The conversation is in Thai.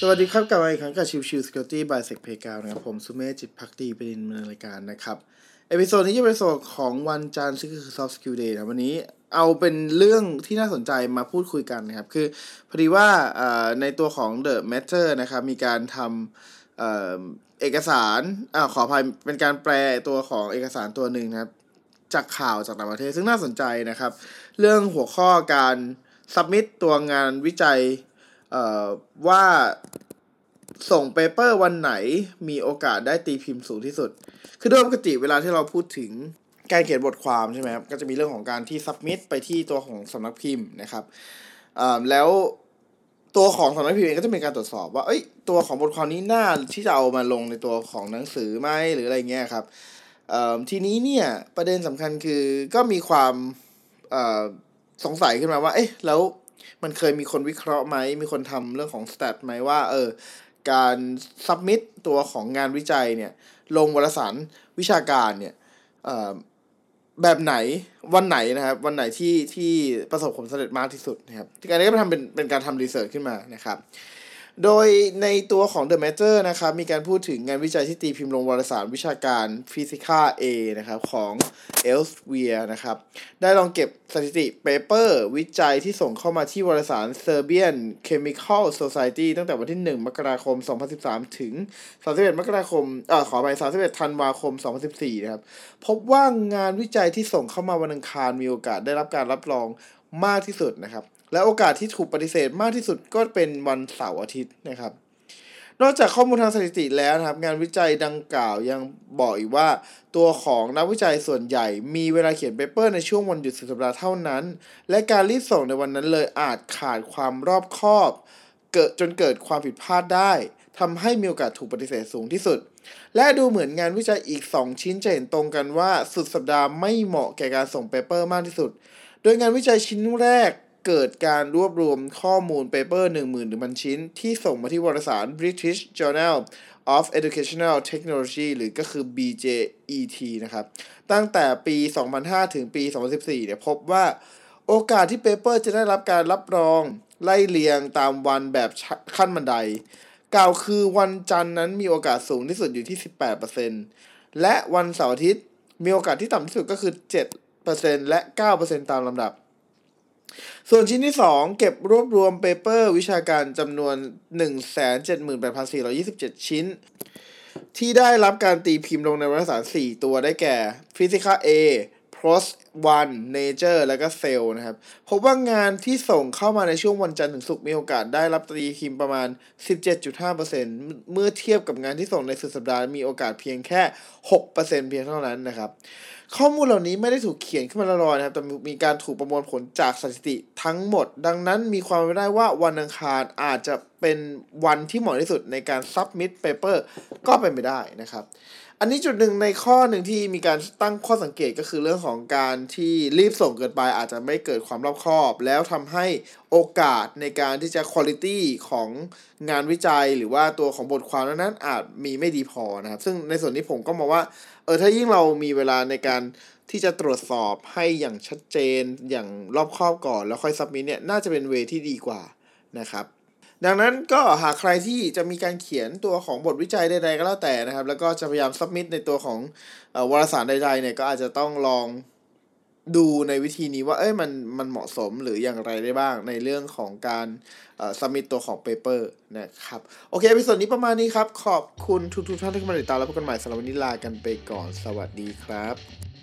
สวัสดีครับกลับมาอีกครั้งกับชิวชิวสกิลตี้บายเซกเพกาวนะครับผมสุเมธจิตพักดีเป็นดำเนินรายการนะครับ เอพิโซดนี้จะเป็นส่วนของวันจันทร์ซึ่งคือ Soft Skill Day นะวันนี้เอาเป็นเรื่องที่น่าสนใจมาพูดคุยกันนะครับ คือพอดีว่าในตัวของ The Matter นะครับ มีการทำเอกสารอขออภัยเป็นการแปลตัวของเอกสารตัวหนึ่งนะครับ จากข่าวจากต่างประเทศซึ่งน่าสนใจนะครับ เรื่องหัวข้อการ submit ตัวงานวิจัยว่า ส่งเปเปอร์วันไหนมีโอกาสได้ตีพิมพ์สูงที่สุด คือโดยปกติเวลาที่เราพูดถึงการเขียนบทความใช่ไหมครับ ก็จะมีเรื่องของการที่ submit ไปที่ตัวของสำนักพิมพ์นะครับแล้วตัวของสำนักพิมพ์เองก็จะมีการตรวจสอบว่า เอ้ย ตัวของบทความนี้น่าที่จะเอามาลงในตัวของหนังสือไหมหรืออะไรเงี้ยครับทีนี้เนี่ยประเด็นสำคัญคือก็มีความสงสัยขึ้นมาว่า เอ๊ะ แล้วมันเคยมีคนวิเคราะห์ไหม มีคนทำเรื่องของสแตทไหมว่า เออ การสับมิดตัวของงานวิจัยเนี่ยลงวารสารวิชาการเนี่ยแบบไหนวันไหนนะครับ วันไหนที่ที่ประสบผลสำเร็จมากที่สุดนะครับการนี้ก็ทำเป็นเป็นการทำรีเสิร์ชขึ้นมานะครับ โดยในตัวของ The Matter นะครับ มีการพูดถึงงานวิจัยที่ตีพิมพ์ลงวารสารวิชาการ Physica A นะครับของ Elsevier นะครับ ได้ลองเก็บสถิติเปเปอร์วิจัยที่ส่งเข้ามาที่วารสาร Serbian Chemical Society ตั้งแต่วันที่ 1 มกราคม 2013 ถึง 31 มกราคมเอ่อขอไป 31 ธันวาคม 2014 นะครับ พบว่างานวิจัยที่ส่งเข้ามาวันอังคารมีโอกาสได้รับการรับรองมากที่สุดนะครับ และโอกาสที่ถูกปฏิเสธมากที่สุดก็เป็นวันเสาร์อาทิตย์นะครับ นอกจากข้อมูลทางสถิติแล้วนะครับ งานวิจัยดังกล่าวยังบอกอีกว่า ตัวของนักวิจัยส่วนใหญ่มีเวลาเขียน paper ในช่วงวันหยุดสุดสัปดาห์เท่านั้น และการรีบส่งในวันนั้นเลยอาจขาดความรอบคอบ เกิดจนเกิดความผิดพลาดได้ทำให้มีโอกาสถูกปฏิเสธสูงที่สุด และดูเหมือนงานวิจัยอีก 2 ชิ้นจะเห็นตรงกันว่าสุดสัปดาห์ไม่เหมาะแก่การส่ง paper มากที่สุด โดยงานวิจัยชิ้นแรก เกิดการรวบรวมข้อมูล paper 1 1 0 0 0 ชิ้น ที่ส่งมาที่วารสาร British Journal of Educational Technology หรือก็คือ BJET นะครับ ตั้งแต่ปี 2005 ถึงปี 2014 เนี่ยพบว่าโอกาสที่ paper จะได้รับการรับรองไล่เรียงตามวันแบบขั้นบันได กล่าวคือวันจันทร์นั้นมีโอกาสสูงที่สุดอยู่ที่ 18%และวันเสาร์อาทิตย์มีโอกาสที่ต่ำที่สุดก็คือ 7%และ 9%ตามลำดับ ส่วนชิ้นที่ 2 เก็บรวบรวมเปเปอร์วิชาการจำนวน 178,427 ชิ้น ที่ได้รับการตีพิมพ์ลงในวารสาร 4 ตัวได้แก่ Physica A PROS 1 Nature และก็ Cell นะครับ พบว่างานที่ส่งเข้ามาในช่วงวันจันทร์ถึงศุกร์มีโอกาสได้รับตีพิมพ์ประมาณ 17.5%เมื่อเทียบกับงานที่ส่งในสุดสัปดาห์มีโอกาสเพียงแค่ 6%เพียงเท่านั้นนะครับ ข้อมูลเหล่านี้ไม่ได้ถูกเขียนขึ้นมาลอยๆนะครับ แต่มีการถูกประมวลผลจากสถิติทั้งหมด ดังนั้นมีความเป็นได้ว่าวันอังคารอาจจะเป็นวันที่เหมาะที่สุดในการ submit paper ก็เป็นไปได้นะครับ อันนี้จุดหนึ่งในข้อหนึ่งที่มีการตั้งข้อสังเกตก็คือเรื่องของการที่รีบส่งเกินไปอาจจะไม่เกิดความรอบคอบ แล้วทำให้โอกาสในการที่จะคุณภาพของงานวิจัยหรือว่าตัวของบทความนั้นอาจมีไม่ดีพอนะครับ ซึ่งในส่วนนี้ผมก็มองว่าเออถ้ายิ่งเรามีเวลาในการที่จะตรวจสอบให้อย่างชัดเจนอย่างรอบคอบก่อน แล้วค่อย submit เนี่ยน่าจะเป็น way ที่ดีกว่านะครับดังนั้นก็หากใครที่จะมีการเขียนตัวของบทวิจัยใดๆก็แล้วแต่นะครับ แล้วก็จะพยายาม submit ในตัวของวารสารใดๆเนี่ยก็อาจจะต้องลอง ดูในวิธีนี้ว่าเอ้ยมันมันเหมาะสมหรืออย่างไรได้บ้างในเรื่องของการสมิตตัวของเปเปอร์นะครับโอเคในส่วนนี้ประมาณนี้ครับ ขอบคุณทุกๆท่านที่เข้ามาติดตามแล้วพบกันใหม่สำหรับวันนี้ลากันไปก่อนสวัสดีครับ